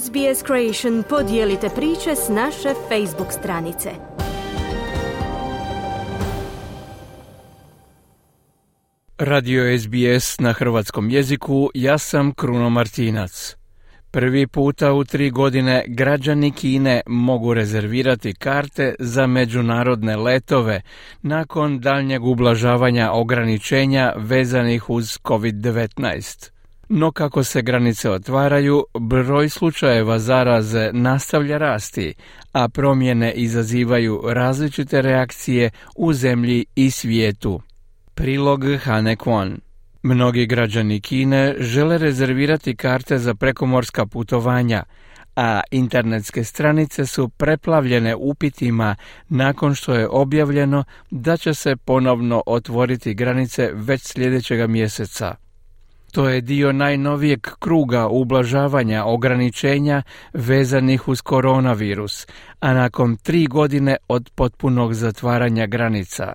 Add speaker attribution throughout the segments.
Speaker 1: SBS Creation podijelite priče s naše Facebook stranice.
Speaker 2: Radio SBS na hrvatskom jeziku, ja sam Kruno Martinac. Prvi puta u tri godine građani Kine mogu rezervirati karte za međunarodne letove nakon daljnjeg ublažavanja ograničenja vezanih uz COVID-19. No kako se granice otvaraju, broj slučajeva zaraze nastavlja rasti, a promjene izazivaju različite reakcije u zemlji i svijetu. Prilog Hane Kwon Mnogi građani Kine žele rezervirati karte za prekomorska putovanja, a internetske stranice su preplavljene upitima nakon što je objavljeno da će se ponovno otvoriti granice već sljedećega mjeseca. To je dio najnovijeg kruga ublažavanja ograničenja vezanih uz koronavirus, a nakon tri godine od potpunog zatvaranja granica.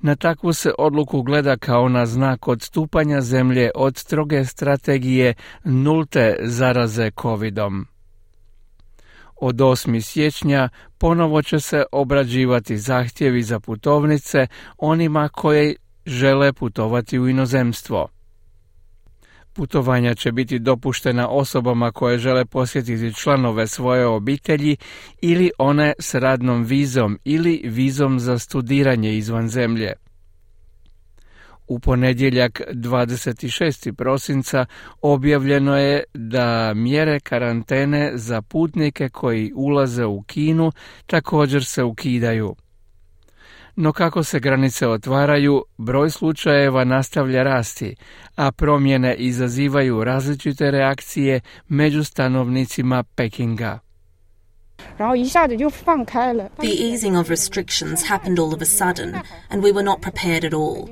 Speaker 2: Na takvu se odluku gleda kao na znak odstupanja zemlje od stroge strategije nulte zaraze covidom. Od 8. siječnja ponovo će se obrađivati zahtjevi za putovnice onima koji žele putovati u inozemstvo. Putovanja će biti dopuštena osobama koje žele posjetiti članove svoje obitelji ili one s radnom vizom ili vizom za studiranje izvan zemlje. U ponedjeljak 26. prosinca objavljeno je da mjere karantene za putnike koji ulaze u Kinu također se ukidaju no kako se granice otvaraju, broj slučajeva nastavlja rasti, a promjene izazivaju reakcije među stanovnicima Pekinga.
Speaker 3: The easing of restrictions happened all of a sudden and we were not prepared at all.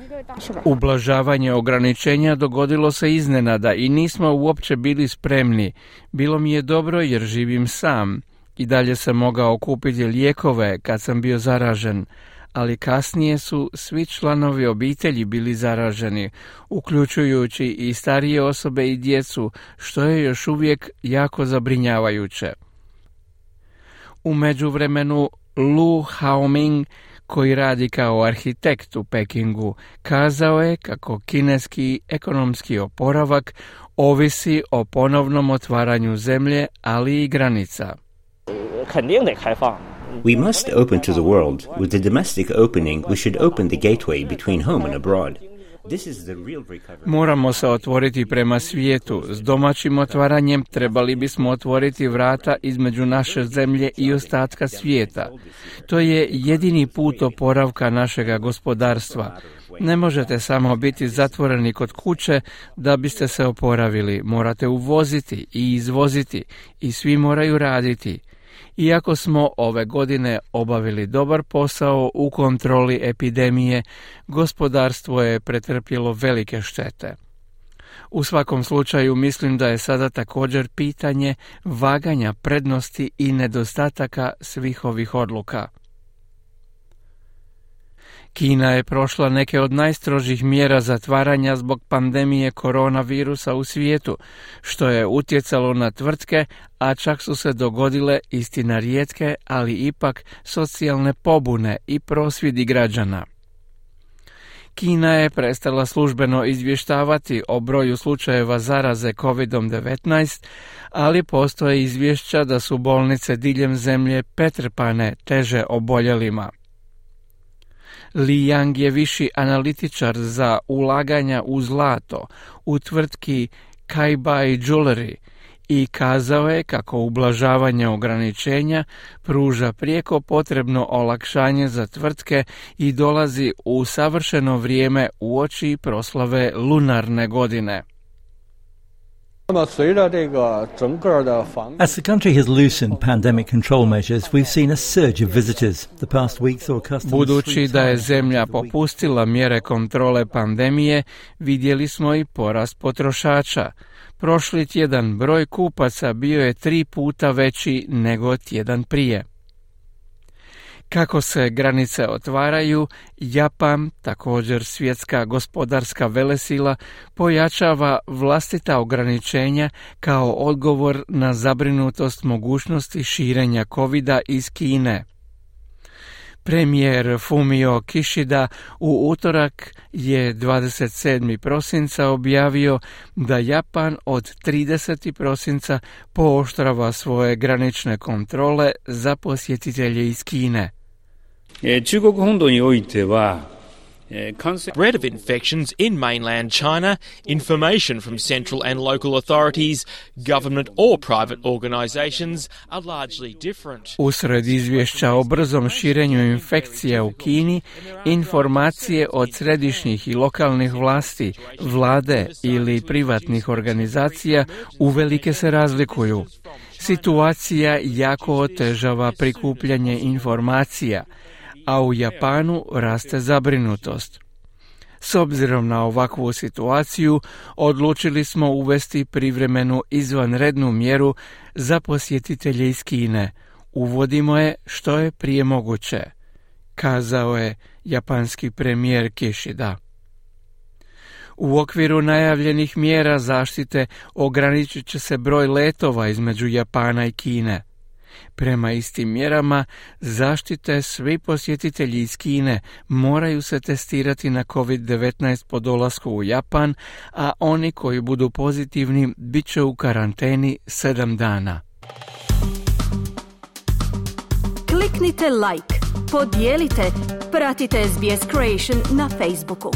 Speaker 2: Ublažavanje ograničenja dogodilo se iznenada i nismo uopće bili spremni. Bilo mi je dobro jer živim sam. I dalje sam mogao kupiti lijekove kad sam bio zaražen, ali kasnije su svi članovi obitelji bili zaraženi, uključujući i starije osobe i djecu, što je još uvijek jako zabrinjavajuće. U međuvremenu Lu Haoming, koji radi kao arhitekt u Pekingu, kazao je kako kineski ekonomski oporavak ovisi o ponovnom otvaranju zemlje, ali i granica.
Speaker 4: We must open to the world. With the domestic opening, we should open the gateway between home and abroad.
Speaker 2: Moramo se otvoriti prema svijetu. S domaćim otvaranjem trebali bismo otvoriti vrata između naše zemlje i ostatka svijeta. To je jedini put oporavka našega gospodarstva. Ne možete samo biti zatvoreni kod kuće da biste se oporavili. Morate uvoziti i izvoziti i svi moraju raditi. Iako smo ove godine obavili dobar posao u kontroli epidemije, gospodarstvo je pretrpjelo velike štete. U svakom slučaju mislim da je sada također pitanje vaganja prednosti i nedostataka svih ovih odluka. Kina je prošla neke od najstrožih mjera zatvaranja zbog pandemije koronavirusa u svijetu, što je utjecalo na tvrtke, a čak su se dogodile istina rijetke, ali ipak socijalne pobune i prosvjedi građana. Kina je prestala službeno izvještavati o broju slučajeva zaraze COVID-19, ali postoje izvješća da su bolnice diljem zemlje petrpane teže oboljelima. Li Yang je viši analitičar za ulaganja u zlato u tvrtki Kaibai Jewelry i kazao je kako ublažavanje ograničenja pruža prijeko potrebno olakšanje za tvrtke i dolazi u savršeno vrijeme u oči proslave lunarne godine.
Speaker 5: As the country has loosened pandemic control measures, we've seen a surge of visitors. The past week saw customs
Speaker 2: Budući da je zemlja popustila mjere kontrole pandemije, vidjeli smo i porast potrošača. Prošli tjedan broj kupaca bio je tri puta veći nego tjedan prije. Kako se granice otvaraju, Japan, također svjetska gospodarska velesila, pojačava vlastita ograničenja kao odgovor na zabrinutost mogućnosti širenja covid iz Kine. Premijer Fumio Kishida u utorak je 27. prosinca objavio da Japan od 30. prosinca pooštrava svoje granične kontrole za posjetitelje iz Kine.
Speaker 6: Spread of infections in mainland China, information from central and local authorities, government or private organisations are largely different.
Speaker 2: Usred izvješća o brzom širenju infekcija u Kini, informacije od središnjih i lokalnih vlasti, vlade ili privatnih organizacija uvelike se razlikuju. Situacija jako otežava prikupljanje informacija, a u Japanu raste zabrinutost. S obzirom na ovakvu situaciju, odlučili smo uvesti privremenu izvanrednu mjeru za posjetitelje iz Kine. Uvodimo je što je prije moguće, kazao je japanski premijer Kishida. U okviru najavljenih mjera zaštite ograničit će se broj letova između Japana i Kine. Prema istim mjerama zaštite svi posjetitelji iz Kine moraju se testirati na COVID-19 po dolasku u Japan, a oni koji budu pozitivni bit će u karanteni 7 dana.
Speaker 1: Kliknite like, podijelite, pratite SBS Creation na Facebooku.